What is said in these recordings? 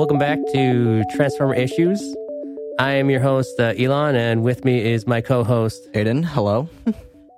Welcome back to Transformer Issues. I am your host, uh, Elon, and with me is my co host. Aiden, hello.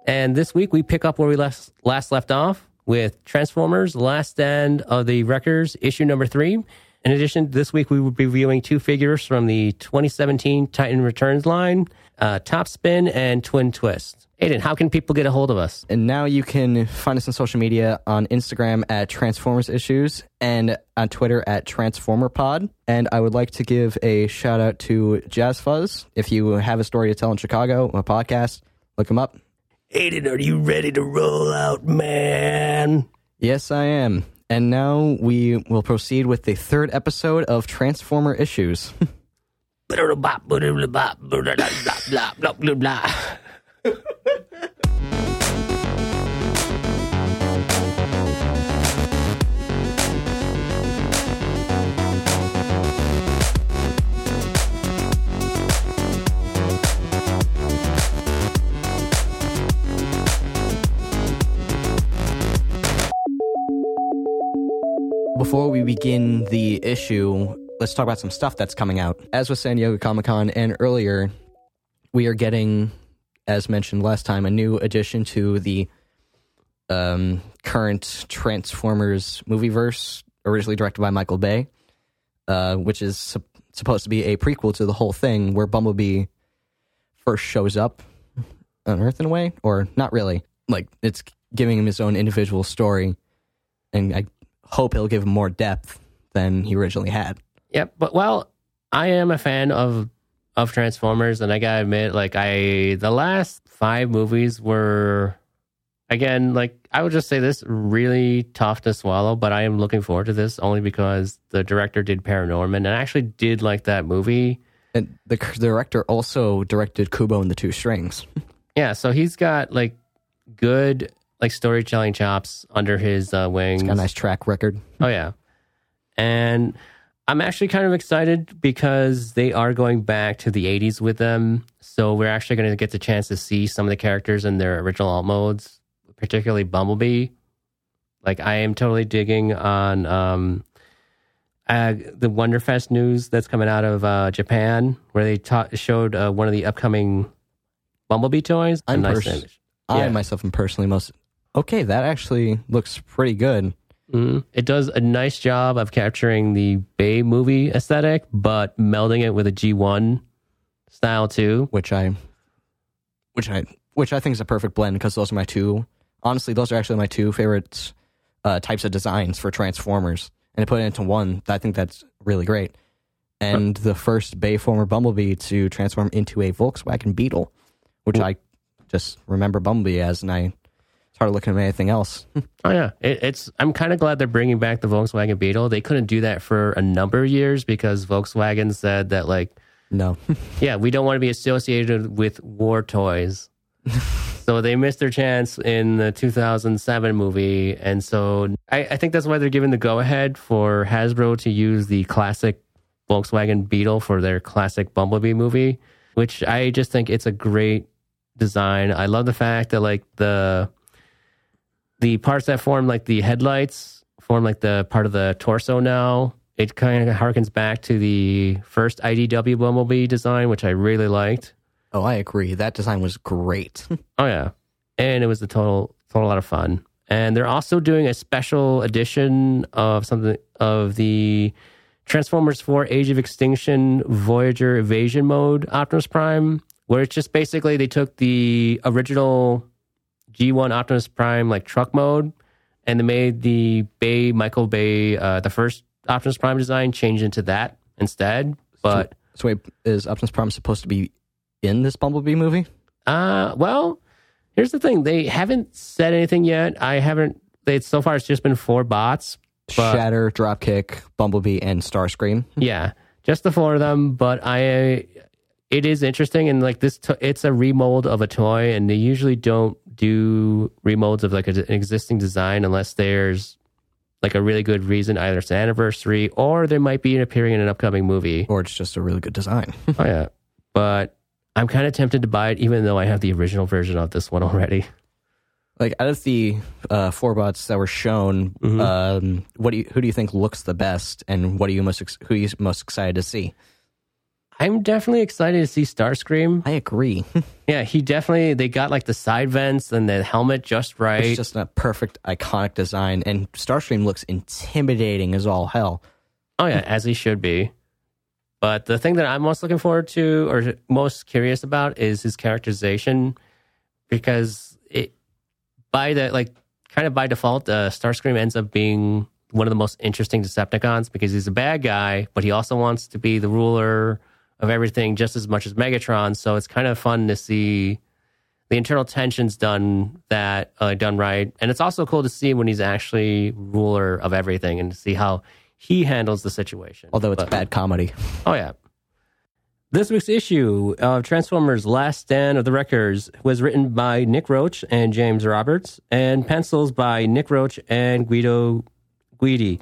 And this week we pick up where we last, last left off with Transformers Last Stand of the Wreckers, issue number three. In addition, this week we will be reviewing two figures from the 2017 Titan Returns line uh, Top Spin and Twin Twist. Aiden, how can people get a hold of us? And now you can find us on social media on Instagram at Transformers Issues and on Twitter at Transformer Pod. And I would like to give a shout out to Jazz Fuzz. If you have a story to tell in Chicago, a podcast, look him up. Aiden, are you ready to roll out, man? Yes, I am. And now we will proceed with the third episode of Transformer Issues. Before we begin the issue, let's talk about some stuff that's coming out. As with San Diego Comic Con and earlier, we are getting, as mentioned last time, a new addition to the um, current Transformers movie verse, originally directed by Michael Bay, uh, which is sup- supposed to be a prequel to the whole thing, where Bumblebee first shows up on Earth in a way, or not really. Like it's giving him his own individual story, and I hope he'll give him more depth than he originally had. Yep, but well, I am a fan of of Transformers, and I gotta admit, like I the last five movies were again like I would just say this really tough to swallow, but I am looking forward to this only because the director did Paranorman, and I actually did like that movie. And the director also directed Kubo and the Two Strings. Yeah, so he's got like good like storytelling chops under his uh, wings. Got a nice track record. Oh yeah, and I'm actually kind of excited because they are going back to the 80s with them. So we're actually going to get the chance to see some of the characters in their original alt modes, particularly Bumblebee. Like I am totally digging on um, uh, the Wonderfest news that's coming out of uh, Japan, where they ta- showed uh, one of the upcoming Bumblebee toys. I'm nice pers- image. I Yeah. myself am personally most okay. That actually looks pretty good. Mhm. It does a nice job of capturing the Bay movie aesthetic, but melding it with a G1 style too. which I, which I, which I think is a perfect blend because those are my two. Honestly, those are actually my two favorite uh, types of designs for Transformers, and to put it into one, I think that's really great. And the first Bayformer Bumblebee to transform into a Volkswagen Beetle, which I just remember Bumblebee as, and I looking at anything else. Oh yeah, it, it's. I'm kind of glad they're bringing back the Volkswagen Beetle. They couldn't do that for a number of years because Volkswagen said that like, no, yeah, we don't want to be associated with war toys. so they missed their chance in the 2007 movie, and so I, I think that's why they're giving the go ahead for Hasbro to use the classic Volkswagen Beetle for their classic Bumblebee movie, which I just think it's a great design. I love the fact that like the the parts that form like the headlights form like the part of the torso now. It kind of harkens back to the first IDW Bumblebee design, which I really liked. oh, I agree. That design was great. Oh yeah, and it was a total total lot of fun. And they're also doing a special edition of something of the Transformers 4 Age of Extinction Voyager Evasion Mode Optimus Prime, where it's just basically they took the original G1 Optimus Prime like truck mode and they made the Bay Michael Bay uh, the first Optimus Prime design change into that instead. But so, wait, is Optimus Prime supposed to be in this Bumblebee movie? Uh, well, here's the thing. They haven't said anything yet. I haven't. They so far it's just been four bots. But- Shatter, Dropkick, Bumblebee, and Starscream. Yeah, just the four of them. But I, it is interesting and like this. To, it's a remold of a toy, and they usually don't do remolds of like an existing design unless there's like a really good reason. Either it's an anniversary or there might be an appearing in an upcoming movie. Or it's just a really good design. oh yeah, but I'm kind of tempted to buy it, even though I have the original version of this one already. Like out of the uh, four bots that were shown, Mm-hmm. um, what do you, who do you think looks the best, and what are you most ex- who are you most excited to see? I'm definitely excited to see Starscream. I agree. Yeah, he definitely they got like the side vents and the helmet just right. it's just a perfect iconic design, and Starscream looks intimidating as all hell. Oh yeah, as he should be. But the thing that I'm most looking forward to or most curious about is his characterization because it by the like kind of by default, uh, Starscream ends up being one of the most interesting Decepticons because he's a bad guy, but he also wants to be the ruler of everything just as much as Megatron. So it's kind of fun to see the internal tensions done that uh, done right, and it's also cool to see when he's actually ruler of everything and to see how he handles the situation. Although it's But- bad comedy. Oh yeah. This week's issue of Transformers Last Stand of the Wreckers was written by Nick Roche and James Roberts, and pencils by Nick Roche and Guido Guidi,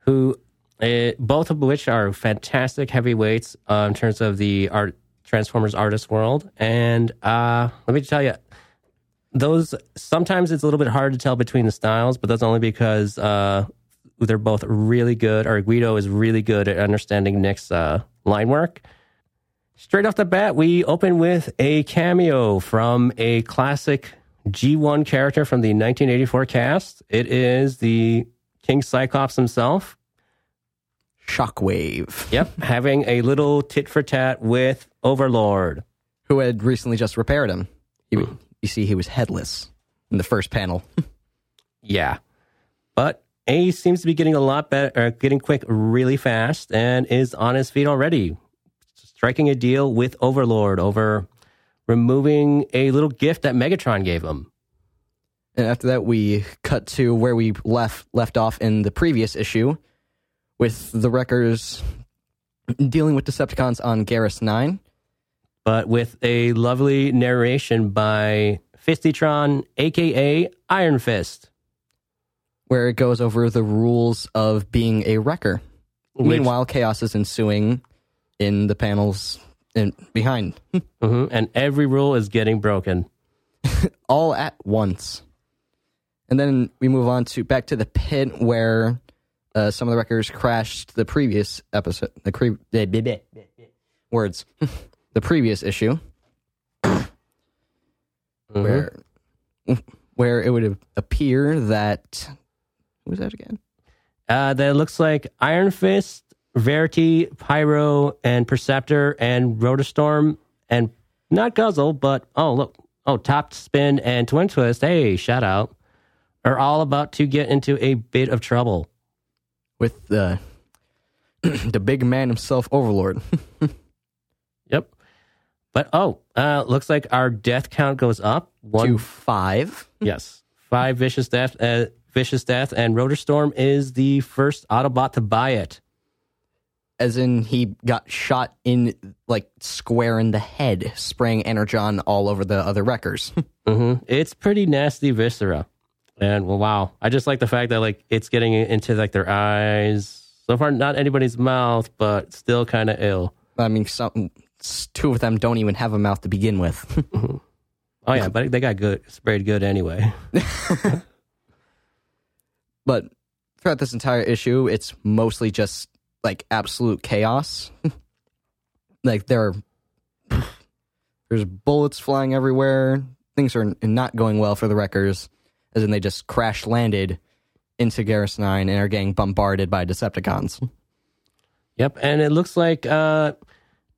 who uh, both of which are fantastic heavyweights uh, in terms of the art Transformers artist world. And uh, let me tell you, those sometimes it's a little bit hard to tell between the styles, but that's only because uh, they're both really good. Or Guido is really good at understanding Nick's uh, line work. Straight off the bat, we open with a cameo from a classic G1 character from the 1984 cast. It is the King Cyclops himself. Shockwave, Yep, having a little tit for tat with Overlord. who had recently just repaired him. He, You see, he was headless in the first panel. Yeah. But A seems to be getting a lot better, uh, getting quick really fast, and is on his feet already, striking a deal with Overlord over removing a little gift that Megatron gave him. And after that, we cut to where we left left off in the previous issue, with the Wreckers dealing with Decepticons on Garrus Nine. But with a lovely narration by Fisitron, aka Iron Fist. where it goes over the rules of being a wrecker. Which- Meanwhile, chaos is ensuing in the panels in, behind, Mhm, And every rule is getting broken. all at once. And then we move on to back to the pit where uh, some of the wreckers crashed the previous episode. The cre- eh, bleh, bleh, bleh, words, the previous issue Mhm. where where it would appear that who was that again? Uh, that looks like Iron Fist, Verity, Pyro, and Perceptor, and Rotorstorm, and not Guzzle, but oh look, oh Top Spin and Twin Twist. Hey, shout out! Are all about to get into a bit of trouble. With the the big man himself, Overlord. Yep. But oh, uh, looks like our death count goes up. One, to five. yes, five vicious death, uh, vicious death, and Rotorstorm is the first Autobot to buy it. As in, he got shot in like square in the head, spraying energon all over the other wreckers. hmm It's pretty nasty viscera, and well, wow! I just like the fact that like it's getting into like their eyes. So far, not anybody's mouth, but still kind of ill. I mean, some two of them don't even have a mouth to begin with. Oh yeah, but they got good sprayed good anyway. but throughout this entire issue, it's mostly just like absolute chaos. like there are there's bullets flying everywhere. Things are not going well for the wreckers, as in they just crash landed into Garrus Nine and are getting bombarded by Decepticons. Yep, and it looks like uh,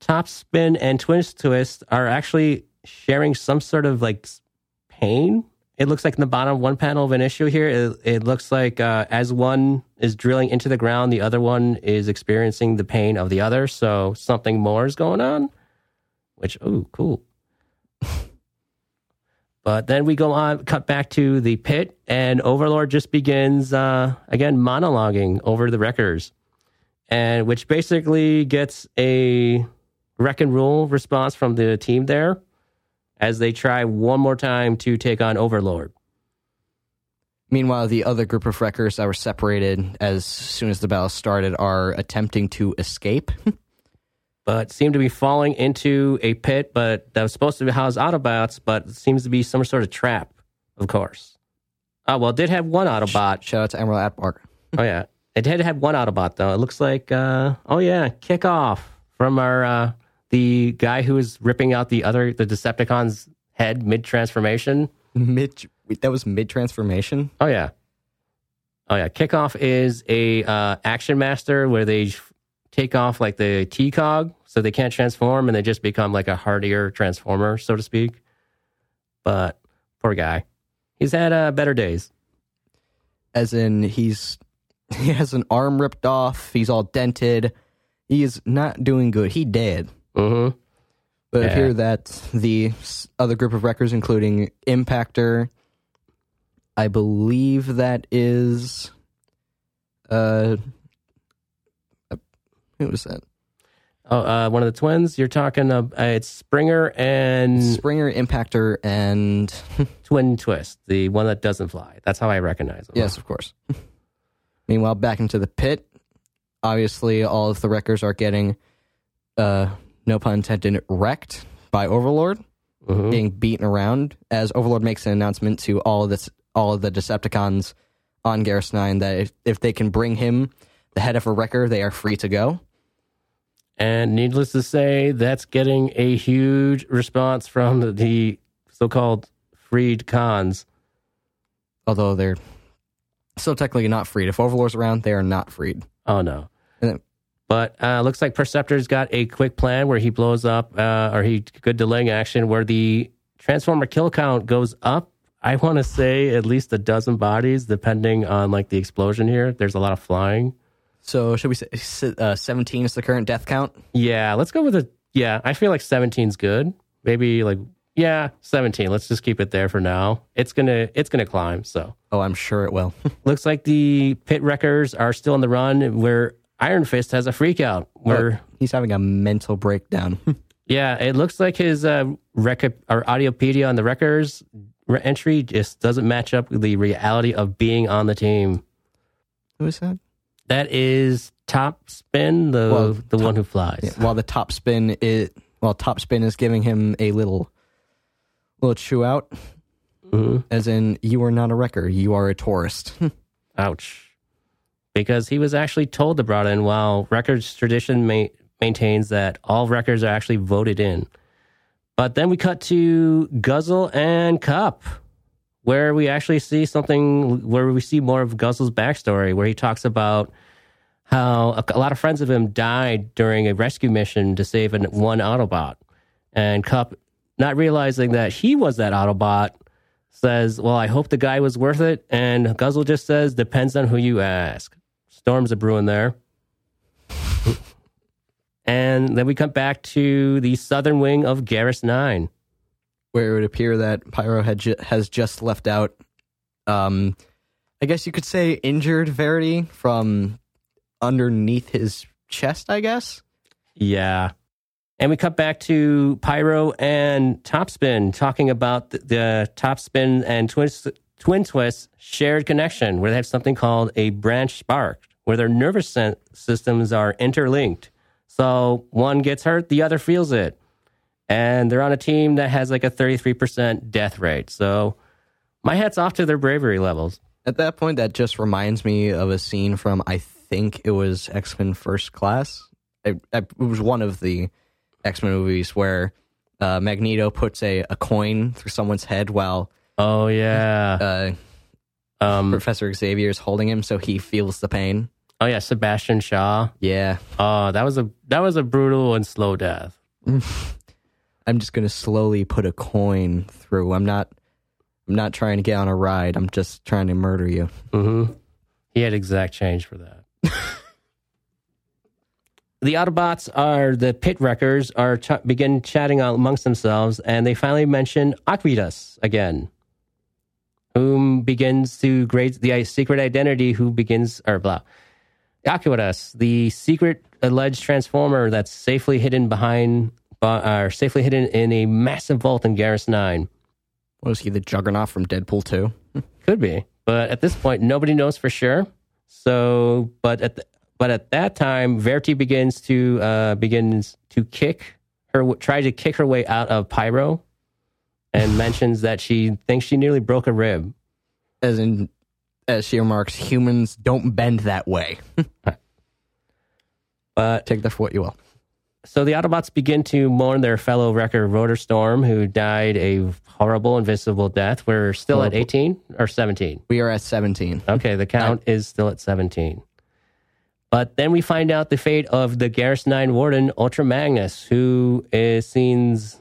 Top Spin and Twist Twist are actually sharing some sort of like pain. It looks like in the bottom one panel of an issue here, it, it looks like uh, as one is drilling into the ground, the other one is experiencing the pain of the other. So something more is going on, which, oh, cool. But then we go on, cut back to the pit, and Overlord just begins uh, again monologuing over the wreckers and which basically gets a wreck and rule response from the team there as they try one more time to take on Overlord. Meanwhile, the other group of wreckers that were separated as soon as the battle started are attempting to escape. But seem to be falling into a pit, but that was supposed to be house Autobots, but it seems to be some sort of trap of course. Oh well, it did have one Autobot. Shout out to Emerald Atbark. Oh yeah, it did have one Autobot though. It looks like uh, oh yeah, kickoff from our uh, the guy who was ripping out the other the Decepticon's head mid transformation. Mid that was mid transformation. Oh yeah, oh yeah. Kickoff is a uh, action master where they take off like the T cog, so they can't transform and they just become like a hardier transformer, so to speak. But poor guy, he's had uh, better days. As in he's he has an arm ripped off, he's all dented. He is not doing good. He dead. Mm-hmm. But I Yeah. hear that the other group of wreckers, including Impactor, I believe that is, uh, who was that? Oh, uh, one of the twins. You're talking. Uh, it's Springer and Springer, Impactor, and Twin Twist, the one that doesn't fly. That's how I recognize him. yes, of course. Meanwhile, back into the pit. Obviously, all of the wreckers are getting, uh, no pun intended, wrecked by Overlord. Mhm. being beaten around as Overlord makes an announcement to all of this, all of the Decepticons on Garrus Nine that if, if they can bring him the head of a wrecker, they are free to go. And needless to say, that's getting a huge response from the, the so-called freed cons. Although they're still technically not freed. If Overlord's around, they are not freed. Oh no. Then- But uh, looks like Perceptor's got a quick plan where he blows up, uh, or he good delaying action where the Transformer kill count goes up. I want to say at least a dozen bodies, depending on like the explosion here. There's a lot of flying. So should we say uh, 17 is the current death count? Yeah, let's go with a. Yeah, I feel like 17's good. Maybe like yeah, 17. Let's just keep it there for now. It's gonna it's gonna climb. So Oh, I'm sure it will. looks like the pit wreckers are still on the run. Where Iron Fist has a freak out. Where He's having a mental breakdown. yeah, it looks like his uh, rec or audiopedia on the wreckers re- entry just doesn't match up with the reality of being on the team. Who is that? That is Top Spin, the Well, the one who flies. Yeah, while the top spin is while top spin is giving him a little little chew out, Mhm. as in you are not a wrecker, you are a tourist. Ouch. Because he was actually told to brought in, while records tradition ma- maintains that all records are actually voted in. But then we cut to Guzzle and Kup, where we actually see something where we see more of Guzzle's backstory, where he talks about how a, lot of friends of him died during a rescue mission to save an, one Autobot. And Kup, not realizing that he was that Autobot, says, Well, I hope the guy was worth it. And Guzzle just says, Depends on who you ask. Storms a brewing there. and then we come back to the southern wing of Garrus 9. Where it would appear that Pyro had ju- has just left out, um, I guess you could say injured Verity from underneath his chest. I guess. Yeah. And we cut back to Pyro and Topspin talking about the, the Topspin and Twist, Twin Twist shared connection, where they have something called a branch spark, where their nervous systems are interlinked. So one gets hurt, the other feels it. And they're on a team that has like a 33% death rate. So my hat's off to their bravery levels. At that point, that just reminds me of a scene from I think it was X Men First Class. It, it was one of the X Men movies where uh, Magneto puts a, a coin through someone's head while Oh, yeah. uh, Um, Professor Xavier is holding him, so he feels the pain. oh, yeah. Sebastian Shaw. Yeah, Oh, that was a that was a brutal and slow death. I'm just gonna slowly put a coin through. I'm not. I'm not trying to get on a ride. I'm just trying to murder you. hmm He had exact change for that. the Autobots are the pit wreckers are ch- begin chatting amongst themselves, and they finally mention Aequitas again, whom begins to grade the secret identity. Who begins or blah. Aequitas, the secret alleged transformer that's safely hidden behind, or safely hidden in a massive vault in Garrus Nine. Was he the Juggernaut from Deadpool 2? Could be, but at this point, nobody knows for sure. So, but at the, but at that time, Verti begins to uh, begins to kick her, try to kick her way out of Pyro, and mentions that she thinks she nearly broke a rib. As in, as she remarks, humans don't bend that way. But Take that for what you will. So the Autobots begin to mourn their fellow wrecker Rotor Storm, who died a horrible, invisible death. We're still at 18 or 17. We are at 17. Okay, the count is still at 17. But then we find out the fate of the Garrus 9 Warden, Ultra Magnus, who is seems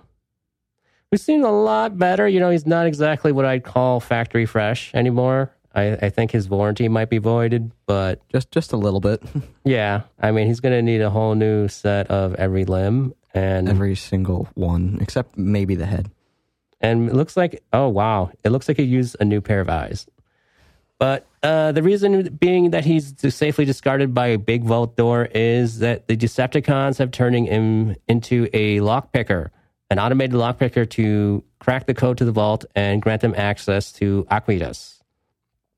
who's seen a lot better. You know, he's not exactly what I'd call factory fresh anymore. I, I think his warranty might be voided, but Just just a little bit. yeah, I mean, he's going to need a whole new set of every limb. And Every single one, except maybe the head. and it looks like oh wow it looks like he used a new pair of eyes but uh, the reason being that he's safely discarded by a big vault door is that the decepticons have turning him into a lockpicker an automated lockpicker to crack the code to the vault and grant them access to Aequitas.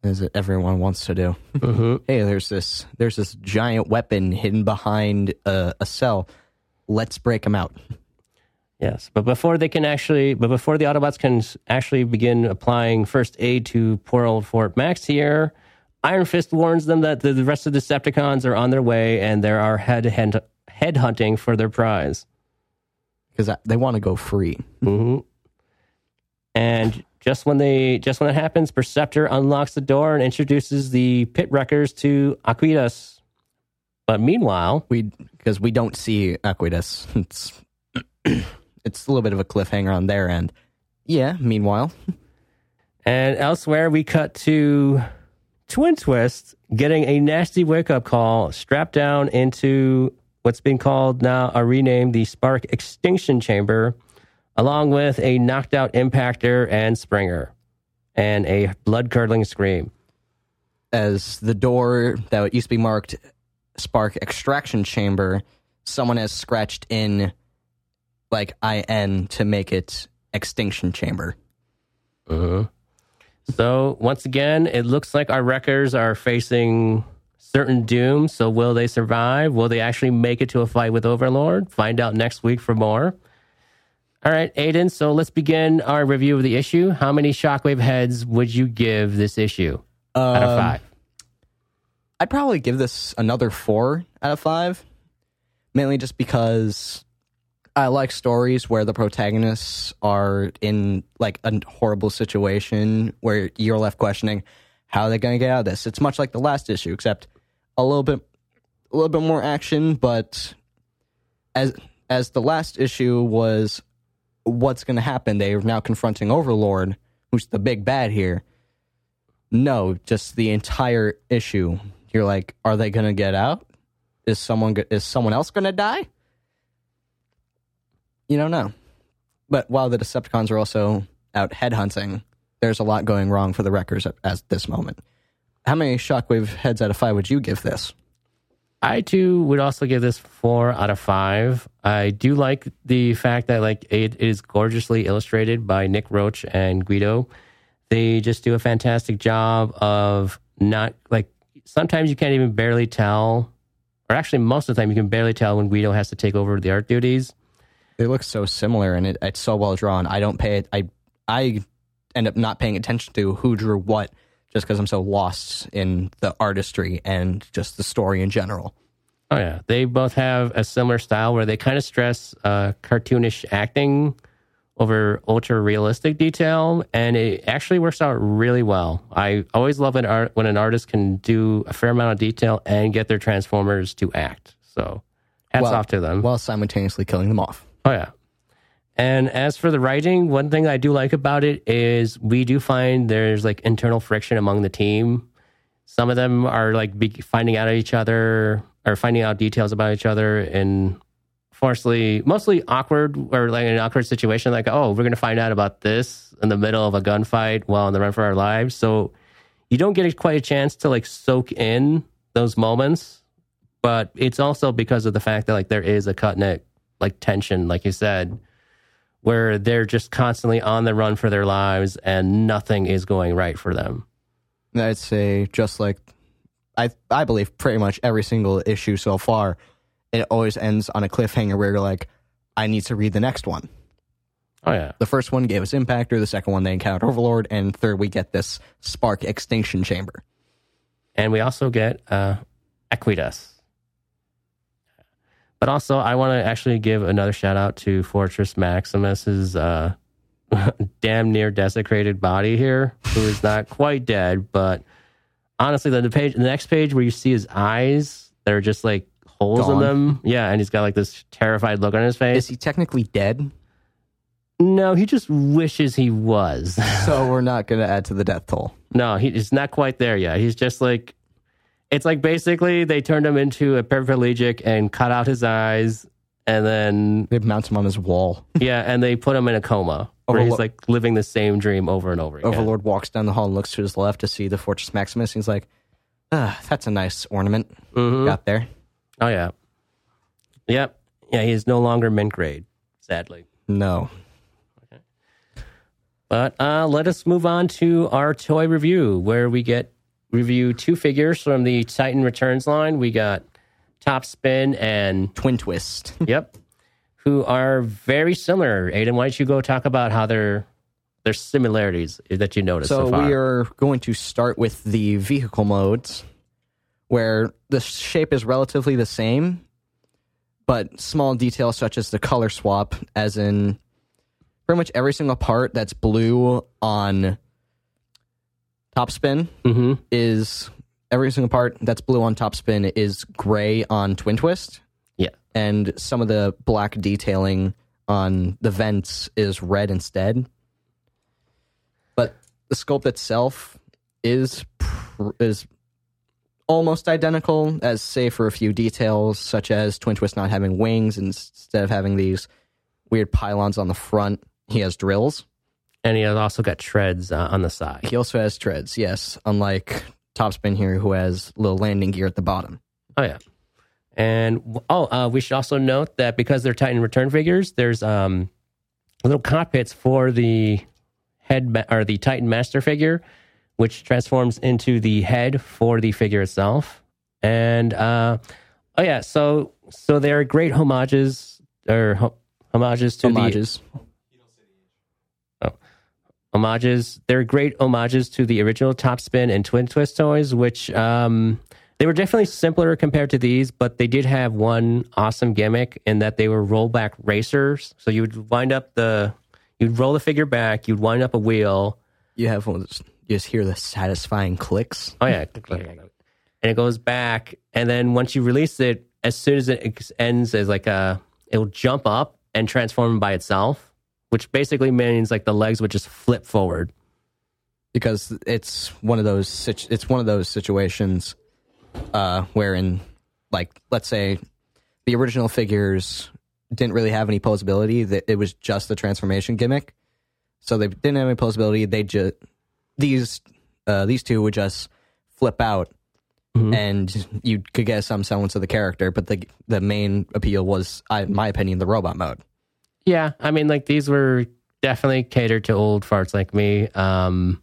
As everyone wants to do. mm-hmm. Hey, there's this there's this giant weapon hidden behind a, a cell. Let's break them out. Yes, but before they can actually, but before the Autobots can actually begin applying first aid to poor old Fort Max here, Iron Fist warns them that the rest of the Decepticons are on their way and there are head head, head hunting for their prize. because they want to go free. hmm And just when they just when it happens, Perceptor unlocks the door and introduces the pit wreckers to Aequitas. But meanwhile, We because we don't see Aequitas. It's it's a little bit of a cliffhanger on their end. Yeah. Meanwhile, And elsewhere, we cut to Twin Twist getting a nasty wake up call strapped down into what's been called now a renamed the Spark Extinction Chamber, along with a knocked out impactor and Springer, and a blood curdling scream. as the door that used to be marked spark extraction chamber, someone has scratched in like IN to make it extinction chamber. Mhm. So once again, it looks like our wreckers are facing certain doom. So will they survive? Will they actually make it to a fight with Overlord? Find out next week for more. All right, Aiden. So let's begin our review of the issue. How many shockwave heads would you give this issue out of Um, five? I'd probably give this another four out of five, mainly just because I like stories where the protagonists are in like a horrible situation where you're left questioning how they're going to get out of this. It's much like the last issue, except a little bit, a little bit more action. But as as the last issue was, what's going to happen? They are now confronting Overlord, who's the big bad here. No, just the entire issue. You're like, are they going to get out? Is someone is someone else going to die? You don't know. But while the Decepticons are also out headhunting, there's a lot going wrong for the Wreckers at, at this moment. How many Shockwave heads out of five would you give this? I too would also give this four out of five. I do like the fact that like it is gorgeously illustrated by Nick Roche and Guido. They just do a fantastic job of not like sometimes you can't even barely tell, or actually most of the time you can barely tell when Guido has to take over the art duties. They look so similar and it, it's so well drawn. I don't pay it. I I end up not paying attention to who drew what just because I'm so lost in the artistry and just the story in general. Oh yeah, they both have a similar style where they kind of stress uh, cartoonish acting over ultra realistic detail, and it actually works out really well. I always love an art when an artist can do a fair amount of detail and get their transformers to act. So, hats Well- off to them. while simultaneously killing them off. Oh yeah. And as for the writing, one thing I do like about it is we do find there's like internal friction among the team. Some of them are like finding out each other or finding out details about each other in forcefully, mostly awkward or like an awkward situation. Like, oh, we're going to find out about this in the middle of a gunfight while on the run for our lives. So you don't get quite a chance to like soak in those moments. But it's also because of the fact that like there is a cut neck like tension, like you said, where they're just constantly on the run for their lives and nothing is going right for them. I'd say just like I I believe pretty much every single issue so far, it always ends on a cliffhanger where you're like, I need to read the next one. Oh yeah. The first one gave us Impactor, the second one they encountered Overlord, and third we get this Spark Extinction Chamber. And we also get uh, Aequitas. But also, I want to actually give another shout out to Fortress Maximus's uh, damn near desecrated body here, who is not quite dead, but honestly, the, the page, the next page where you see his eyes, that are just like holes in them. Yeah, and he's got like this terrified look on his face. Is he technically dead? no, he just wishes he was. so we're not going to add to the death toll. No, he, he's not quite there yet. He's just like, it's like basically they turned him into a paraplegic and cut out his eyes, and then They mount him on his wall. yeah, and they put him in a coma where he's Overlo- like living the same dream over and over again. Overlord walks down the hall and looks to his left to see the Fortress Maximus. He's like, ah, that's a nice ornament Mhm. got there. Oh yeah, yep, yeah. He's no longer mint grade, sadly. No. But uh, let us move on to our toy review, where we get review two figures from the Titan Returns line. We got Top Spin and Twin Twist. Yep. Who are very similar. Aiden, why don't you go talk about how they're their similarities that you noticed so, So we are going to start with the vehicle modes, where the shape is relatively the same, but small details such as the color swap, as in pretty much every single part that's blue on top spin hmm is every single part that's blue on top spin is gray on twin twist. Yeah. And some of the black detailing on the vents is red instead. But the sculpt itself is pr- is almost identical, as say for a few details, such as Twin Twist not having wings instead of having these weird pylons on the front. He has drills. And he has also got treads uh, on the side. He also has treads, yes, unlike Topspin here, who has little landing gear at the bottom. Oh yeah. And oh, uh, we should also note that because they're Titan return figures, there's um little cockpits for the head ma- or the Titan master figure, which transforms into the head for the figure itself. And uh, oh yeah, so so they're great homages or ho- homages to the Homages. They're great homages to the original Top Spin and Twin Twist toys, which um, they were definitely simpler compared to these, but they did have one awesome gimmick in that they were rollback racers. So you would wind up the, you'd roll the figure back, you'd wind up a wheel. You have one you just hear the satisfying clicks. Oh yeah, and it goes back, and then once you release it, as soon as it ends, as like a, it'll jump up and transform by itself, which basically means like the legs would just flip forward. because it's one of those situ- it's one of those situations uh wherein like let's say the original figures didn't really have any posability that it was just the transformation gimmick. So they didn't have any posability they just these uh these two would just flip out and you could get some semblance of the character but the the main appeal was I, in my opinion the robot mode Yeah, I mean, like these were definitely catered to old farts like me. Um,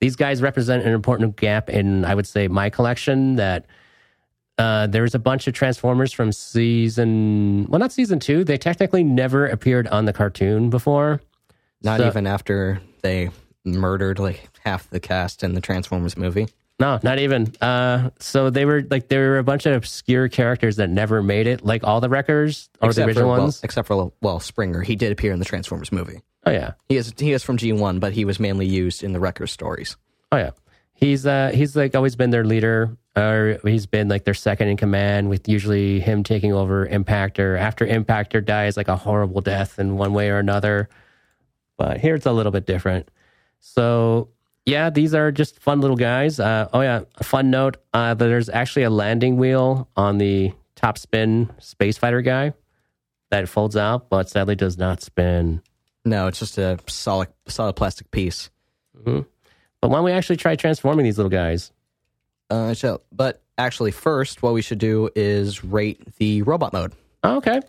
these guys represent an important gap in, I would say, my collection. That uh, there's a bunch of Transformers from season, well, not season two. They technically never appeared on the cartoon before. not So- even after they murdered like half the cast in the transformers movie No, not even. Uh, so they were like there were a bunch of obscure characters that never made it, like all the wreckers or the Except original for, well, ones. except for well, Springer, he did appear in the Transformers movie. Oh yeah, He is he is from G one, but he was mainly used in the Wrecker stories. Oh yeah, he's uh he's like always been their leader, or he's been like their second in command, with usually him taking over Impactor after Impactor dies like a horrible death in one way or another. But here it's a little bit different. So yeah, these are just fun little guys. Uh, oh yeah, a fun note: uh, that there's actually a landing wheel on the top spin space fighter guy that folds out, but sadly does not spin. No, it's just a solid solid plastic piece. But why don't we actually try transforming these little guys? Uh, so, but actually, first, what we should do is rate the robot mode. Oh, okay.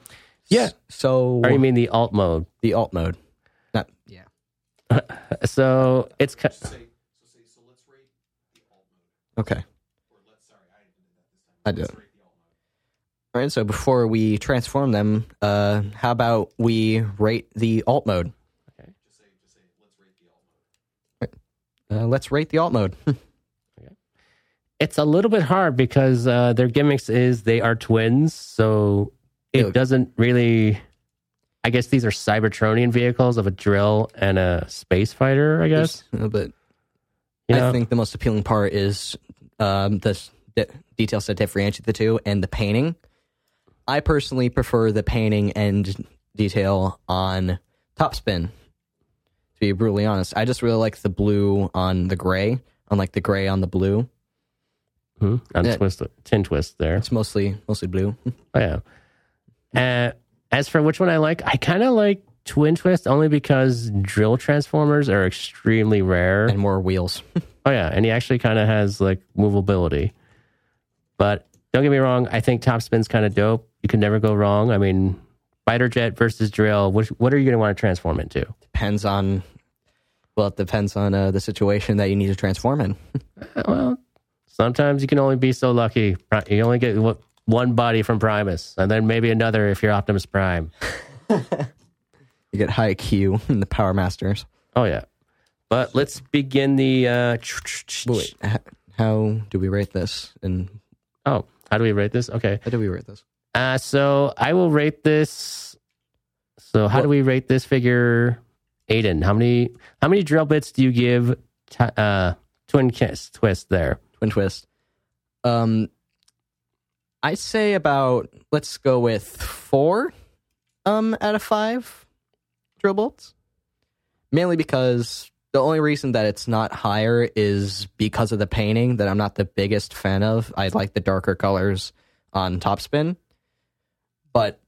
Yeah. So Or you mean the alt mode? the alt mode? so it's. Okay. I do. All right, so before we transform them, uh, how about we rate the alt mode? Okay. Uh, let's rate the alt mode. okay. It's a little bit hard because uh, their gimmicks is they are twins, so it doesn't really I guess these are Cybertronian vehicles of a drill and a space fighter. I guess. But You I think the most appealing part is um, the s- de- details that differentiate the two and the painting. I personally prefer the painting and detail on Topspin. To be brutally honest, I just really like the blue on the gray, unlike the gray on the blue. Hmm? Yeah. twist, tin twist there. It's mostly mostly blue. Oh, yeah. Uh, as for which one I like, I kind of like Twin Twist only because drill transformers are extremely rare. and more wheels. Oh yeah, and he actually kind of has like movability. But don't get me wrong, I think Top Spin's kind of dope. You can never go wrong. I mean, fighter jet versus drill. What what are you going to want to transform into? depends on well, it depends on uh, the situation that you need to transform in. Well, sometimes you can only be so lucky. You only get what- one body from Primus, and then maybe another if you're Optimus Prime. You get Hi-Q in the Power Masters. Oh yeah. But let's begin the. Uh, Wait, how do we rate this? And Oh, how do we rate this? Okay. how do we rate this? Uh, so I will rate this. So how do we rate this figure, Aiden? How many how many drill bits do you give t- uh, Twin Kiss Twist there? Twin twist. Um, I say about let's go with four, um, out of five drill bolts. Mainly because the only reason that it's not higher is because of the painting that I'm not the biggest fan of. I like the darker colors on Topspin, but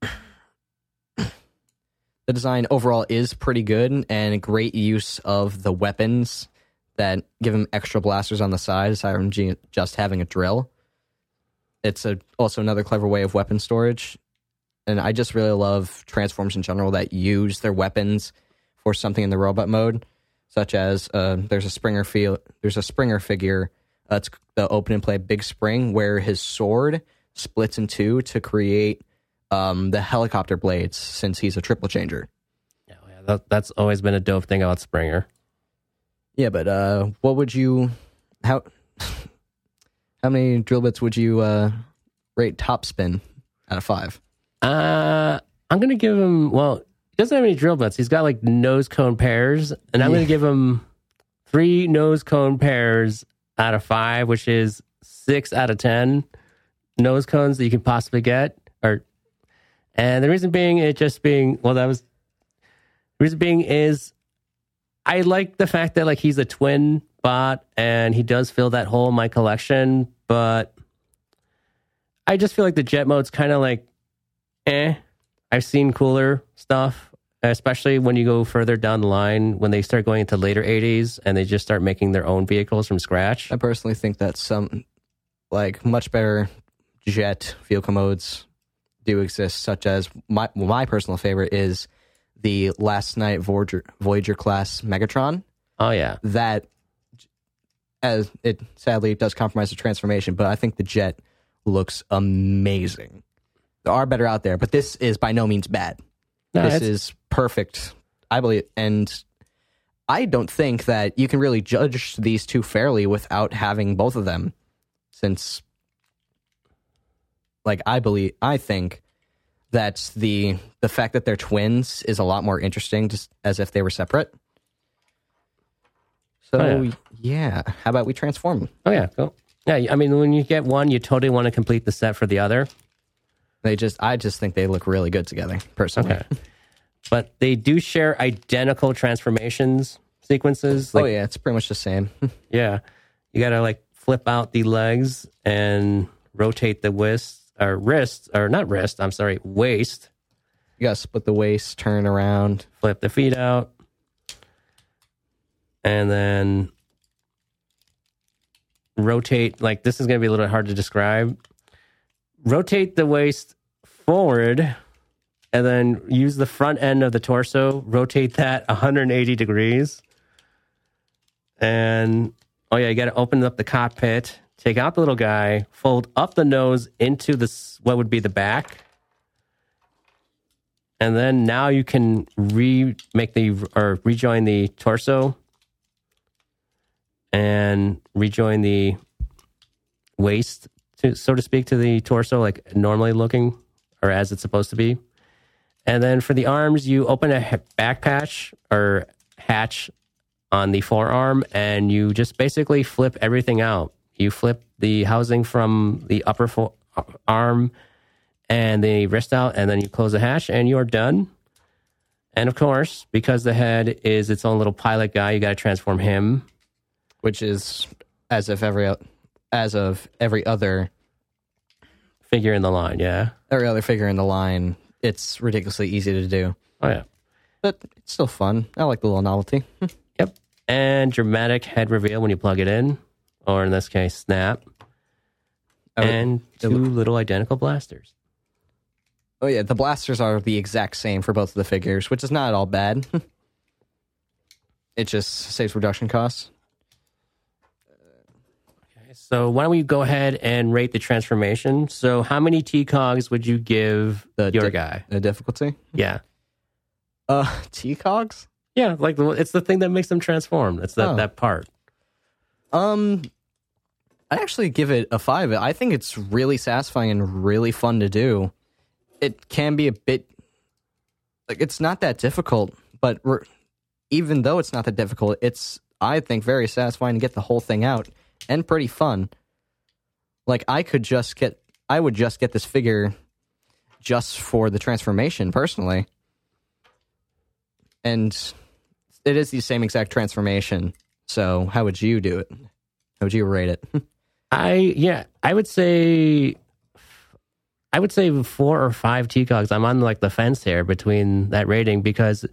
the design overall is pretty good and great use of the weapons that give him extra blasters on the side aside from just having a drill. It's a, also another clever way of weapon storage. And I just really love transforms in general that use their weapons for something in the robot mode, such as uh, there's a Springer feel there's a Springer figure. Uh, it's the open and play Big Spring, where his sword splits in two to create um, the helicopter blades, since he's a triple changer. Yeah, yeah, that, that's always been a dope thing about Springer. Yeah, but uh, what would you how how many drill bits would you uh, rate top spin out of five? Uh, I'm gonna give him. Well, he doesn't have any drill bits. He's got like nose cone pairs, and I'm gonna give him three nose cone pairs out of five, which is six out of ten nose cones that you can possibly get. Or, and the reason being, it just being well, that was the reason being is I like the fact that like he's a twin bot and he does fill that hole in my collection, but I just feel like the jet mode's kind of like eh. I've seen cooler stuff, especially when you go further down the line when they start going into later 80s and they just start making their own vehicles from scratch. I personally think that some like much better jet vehicle modes do exist, such as my well, my personal favorite is the Last Knight Voyager Voyager class Megatron. Oh yeah. That as it sadly does compromise the transformation, but I think the jet looks amazing. There are better out there, but this is by no means bad. No, this it's- is perfect. I believe, and I don't think that you can really judge these two fairly without having both of them, since, like, I believe, I think that the the fact that they're twins is a lot more interesting, just as if they were separate. Oh, so Oh, yeah. yeah, how about we transform them? Oh yeah. Cool. Yeah, I mean when you get one, you totally want to complete the set for the other. They just, I just think they look really good together, personally. Okay. but they do share identical transformations sequences. Oh, like oh yeah, it's pretty much the same. Yeah. You got to like flip out the legs and rotate the wrist or wrist or not wrist, I'm sorry, waist. you gotta split the waist, turn around. Flip the feet out. And then rotate like this is going to be a little hard to describe. Rotate the waist forward and then use the front end of the torso, rotate that 180 degrees. And oh yeah, you got to open up the cockpit, take out the little guy, fold up the nose into the s- what would be the back. And then now you can re make the or rejoin the torso and rejoin the waist, to, so to speak, to the torso, like normally looking or as it's supposed to be. And then for the arms, you open a back patch or hatch on the forearm and you just basically flip everything out. You flip the housing from the upper fo- uh, arm and the wrist out, and then you close the hatch and you're done. And of course, because the head is its own little pilot guy, you got to transform him. Which is as of every as of every other Figure in the line, yeah. every other figure in the line. It's ridiculously easy to do, Oh, yeah. but it's still fun. I like the little novelty. Hmm. Yep. And dramatic head reveal when you plug it in, or in this case, snap. Would- and two little identical blasters. oh yeah, the blasters are the exact same for both of the figures, which is not at all bad. it just saves production costs. So why don't we go ahead and rate the transformation? So how many T cogs would you give The your di- guy? The difficulty. Yeah. Uh, T cogs. Yeah, like it's the thing that makes them transform. It's that, Oh. that part. Um, I actually give it a five. I think it's really satisfying and really fun to do. It can be a bit like it's not that difficult, but even though it's not that difficult, it's I think very satisfying to get the whole thing out and pretty fun. Like I could just get, I would just get this figure just for the transformation personally, and it is the same exact transformation. So how would you do it? How would you rate it? I yeah, I would say I would say four or five TCOGs. I'm on like the fence here between that rating because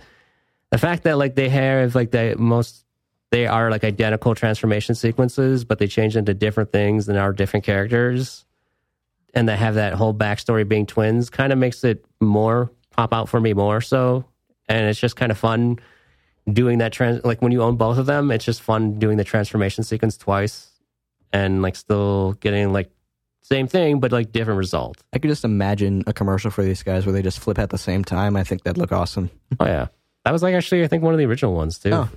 the fact that like they have like the most they are like identical transformation sequences, but they change into different things and are different characters, and they have that whole backstory being twins, kind of makes it more pop out for me more so, and it's just kind of fun doing that trans like when you own both of them, it's just fun doing the transformation sequence twice and like still getting like same thing but like different result. I could just imagine a commercial for these guys where they just flip at the same time. I think that'd look awesome. Oh yeah. That was like actually I think one of the original ones too. Oh.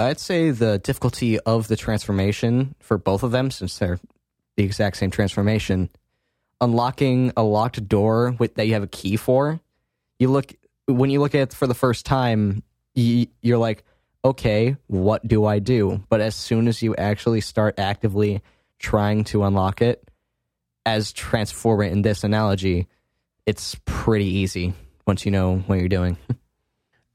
I'd say the difficulty of the transformation for both of them, since they're the exact same transformation, unlocking a locked door with, that you have a key for, you look when you look at it for the first time, you, you're like, okay, what do I do? But as soon as you actually start actively trying to unlock it, as Transformer in this analogy, it's pretty easy once you know what you're doing.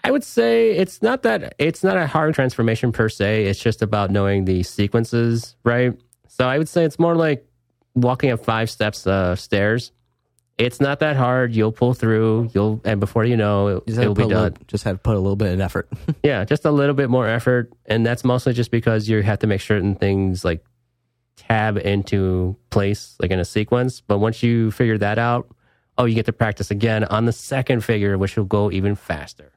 I would say it's not that it's not a hard transformation per se. It's just about knowing the sequences, right? So I would say it's more like walking up five steps uh, stairs. It's not that hard. You'll pull through. You'll and before you know, it, it'll be a little- done. just have to put a little bit of effort. Yeah, just a little bit more effort, and that's mostly just because you have to make certain things like tab into place, like in a sequence. But once you figure that out, oh, you get to practice again on the second figure, which will go even faster.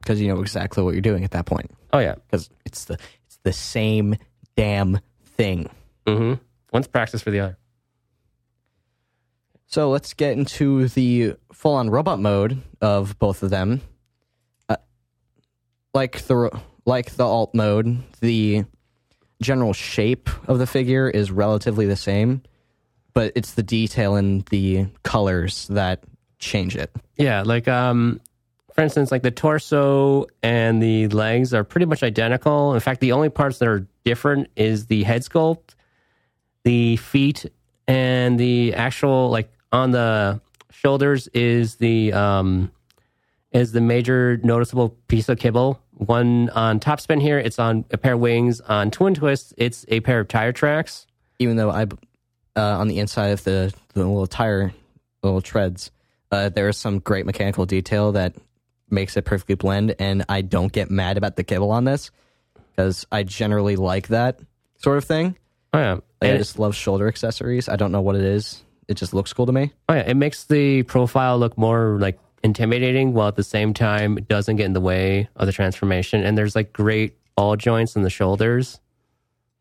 Because you know exactly what you're doing at that point. Oh yeah, Because it's the it's the same damn thing. hmm One's practice for the other. So let's get into the full on robot mode of both of them. Uh, like the like the alt mode, the general shape of the figure is relatively the same, but it's the detail in the colors that change it. Yeah, like um, for instance, like the torso and the legs are pretty much identical. In fact, the only parts that are different is the head sculpt, the feet, and the actual like on the shoulders is the um is the major noticeable piece of kibble. One on Topspin here, it's on a pair of wings. On Twin Twist, it's a pair of tire tracks. even though I, uh, on the inside of the, the little tire, little treads, uh, there is some great mechanical detail that makes it perfectly blend, and I don't get mad about the kibble on this because I generally like that sort of thing. Oh yeah, Like, I just love shoulder accessories. I don't know what it is. It just looks cool to me. Oh yeah, it makes the profile look more like intimidating, while at the same time it doesn't get in the way of the transformation. And there's like great ball joints in the shoulders,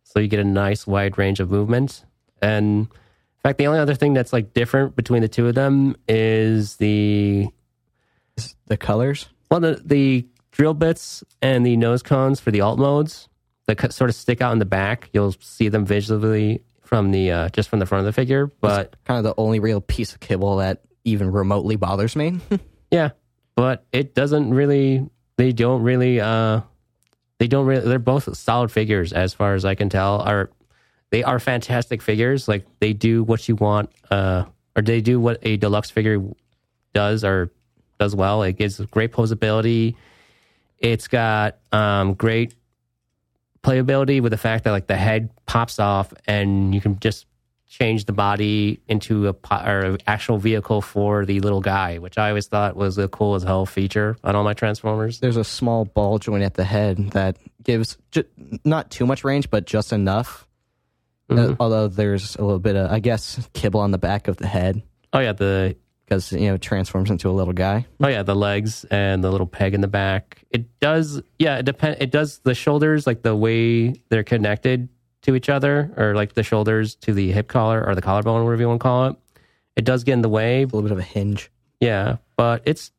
so you get a nice wide range of movement. And in fact, the only other thing that's like different between the two of them is the The colors. well, the the drill bits and the nose cones for the alt modes. that sort of stick out in the back. You'll see them visually from the uh, just from the front of the figure, but kind of the only real piece of kibble that even remotely bothers me. yeah, but it doesn't really. They don't really. uh They don't really. They're both solid figures as far as I can tell. Are they are fantastic figures? Like they do what you want, uh or they do what a deluxe figure does or does well. It gives great posability. It's got um, great playability with the fact that like the head pops off and you can just change the body into a po- or an actual vehicle for the little guy, which I always thought was a cool as hell feature on all my Transformers. There's a small ball joint at the head that gives ju- not too much range, but just enough. Uh, although there's a little bit of, I guess, kibble on the back of the head Oh yeah, the because you know it transforms into a little guy. Oh yeah, the legs and the little peg in the back. It does. Yeah, it depend. It does the shoulders like the way they're connected to each other, or like the shoulders to the hip collar or the collarbone, whatever you want to call it. It does get in the way. A little bit of a hinge. Yeah, but it's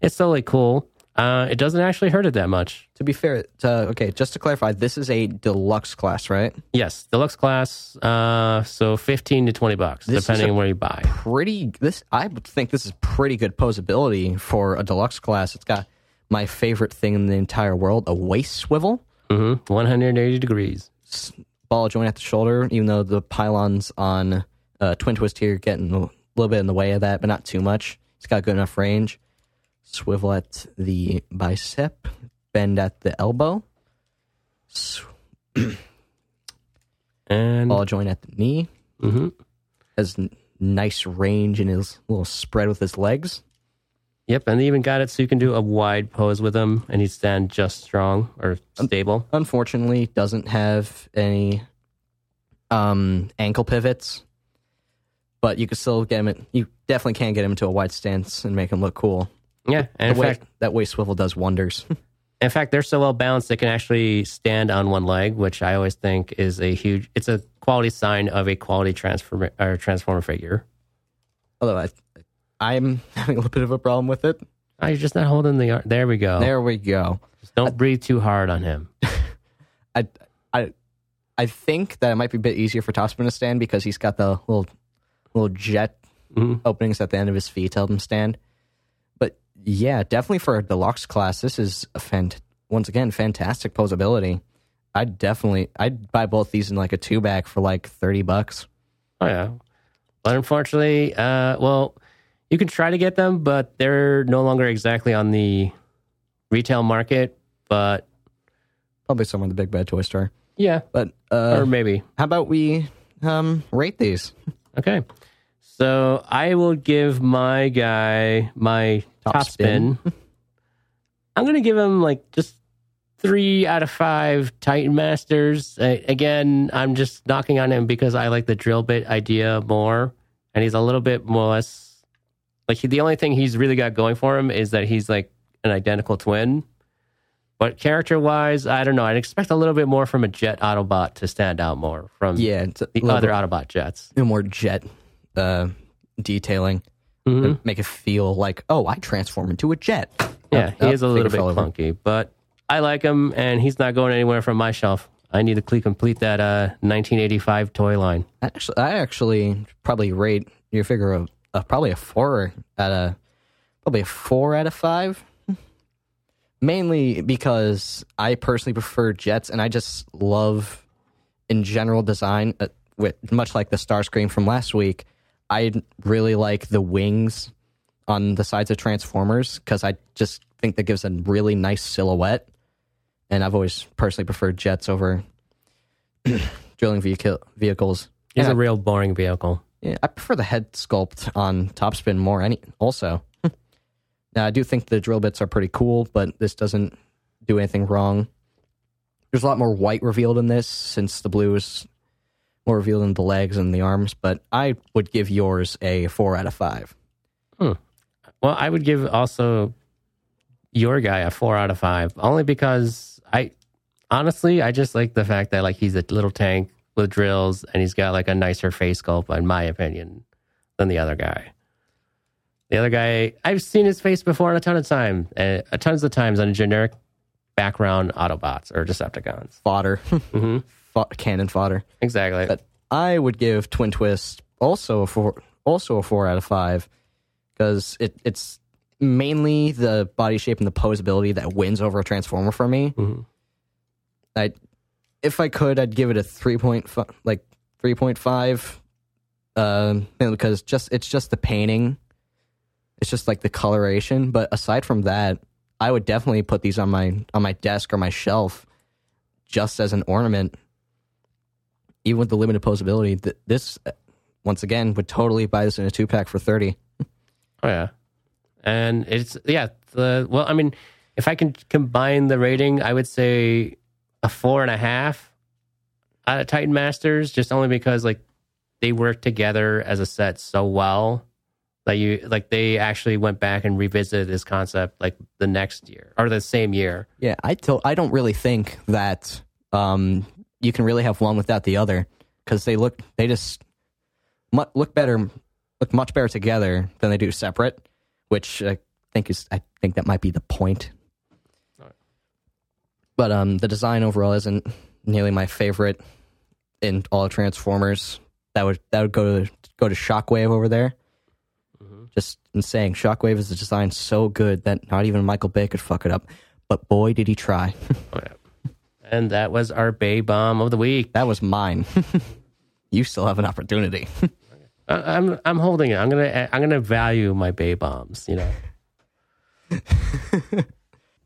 it's still like cool. Uh, it doesn't actually hurt it that much. To be fair, to, okay, just to clarify, this is a deluxe class, right? Yes, deluxe class. Uh, so fifteen to twenty bucks, This is depending a- on where you buy. Pretty. This I would think this is pretty good posability for a deluxe class. It's got my favorite thing in the entire world: a waist swivel. Mm-hmm. One hundred eighty degrees. s- ball joint at the shoulder, even though the pylons on uh, Twin Twist here getting a little bit in the way of that, but not too much. It's got good enough range. Swivel at the bicep, bend at the elbow, s- And ball joint at the knee. Mhm. Has n- nice range in his little spread with his legs. Yep, and they even got it so you can do a wide pose with him, and he'd stand just strong or stable. Unfortunately, doesn't have any um, ankle pivots, but you can still get him. You definitely can get him into a wide stance and make him look cool. Yeah, and in way- fact, that way swivel does wonders. in fact, they're so well balanced they can actually stand on one leg, which I always think is a huge. It's a quality sign of a quality transform or transformer figure. Although I, I'm having a little bit of a problem with it. Oh, you're just not holding the. There we go. There we go. Just don't breathe too hard on him. I, I, I think that it might be a bit easier for Topspin to stand because he's got the little, little jet Mhm. openings at the end of his feet to help him stand. Yeah, definitely for a deluxe class, this is a fant- once again fantastic posability. I'd definitely I'd buy both these in like a two back for like thirty bucks. Oh yeah, but unfortunately, uh, well, you can try to get them, but they're no longer exactly on the retail market. But Probably somewhere in the big bad toy store. yeah, But uh, or maybe how about we um, rate these? Okay. So I will give my guy my Top top, spin. I'm going to give him like just three out of five Titan Masters. Uh, again, I'm just knocking on him because I like the drill bit idea more. And he's a little bit more less like he, the only thing he's really got going for him is that he's like an identical twin. But character wise, I don't know. I'd expect a little bit more from a jet Autobot to stand out more from Yeah, the other Autobot jets. No more jet uh, detailing. Mhm. to Make it feel like, oh, I transform into a jet. Yeah, Oh, he is a little bit fell over. clunky, but I like him, and he's not going anywhere from my shelf. I need to complete that uh, 1985 toy line. Actually, I actually probably rate your figure of uh, probably a four out of probably a four out of five. Mainly because I personally prefer jets, and I just love in general design. Uh, with much like the Starscream from last week, I really like the wings on the sides of Transformers because I just think that gives a really nice silhouette. And I've always personally preferred jets over drilling vehicle vehicles. He's a real boring vehicle. Yeah, I prefer the head sculpt on Topspin more. Any also, now I do think the drill bits are pretty cool, but this doesn't do anything wrong. There's a lot more white revealed in this since the blue is more revealed in the legs and the arms. But I would give yours a four out of five. Well, I would give also your guy a four out of five, only because I honestly I just like the fact that like he's a little tank with drills, and he's got like a nicer face sculpt, in my opinion, than the other guy. The other guy, I've seen his face before a ton of time, uh, tons of times on generic background Autobots or Decepticons. Fodder, hmm Fo- cannon fodder. Exactly. But I would give Twin Twist also a four, also a four out of five because it, it's mainly the body shape and the posability that wins over a Transformer for me. Mhm. I, if I could, I'd give it a three point like three point five, um, because just it's just the painting, it's just like the coloration. But aside from that, I would definitely put these on my on my desk or my shelf, just as an ornament. Even with the limited posability, th- this uh, once again would totally buy this in a two pack for thirty. Oh yeah, and it's yeah. The well, I mean, if I can combine the rating, I would say a four and a half out of Titan Masters, just only because like they work together as a set so well. Like you, like they actually went back and revisited this concept like the next year or the same year. Yeah, I to- I don't really think that um, you can really have one without the other because they look they just mu- look better look much better together than they do separate, which I think is I think that might be the point. Alright. But um, the design overall isn't nearly my favorite in all Transformers. That would that would go to go to Shockwave over there. Just in saying, Shockwave is a design so good that not even Michael Bay could fuck it up. But boy, did he try. Oh, yeah. And that was our Bay Bomb of the week. That was mine. you still have an opportunity. I- I'm I'm holding it. I'm gonna I'm gonna value my Bay Bombs. You know.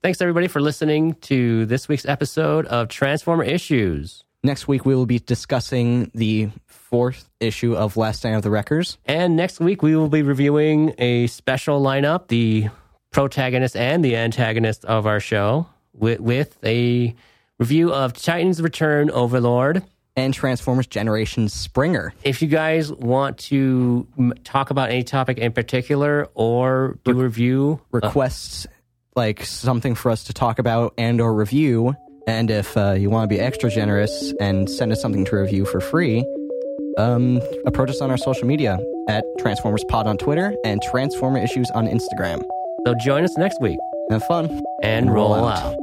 Thanks everybody for listening to this week's episode of Transformer Issues. Next week, we will be discussing the fourth issue of Last Stand of the Wreckers. And next week we will be reviewing a special lineup, the protagonist and the antagonist of our show, with, with a review of Titan's Return Overlord. and Transformers Generation Springer. If you guys want to m- talk about any topic in particular or do a review, Requests like something for us to talk about and or review. And if uh, you want to be extra generous and send us something to review for free, um, approach us on our social media at Transformers Pod on Twitter and Transformer Issues on Instagram. so join us next week Have fun. and roll, Roll out. out.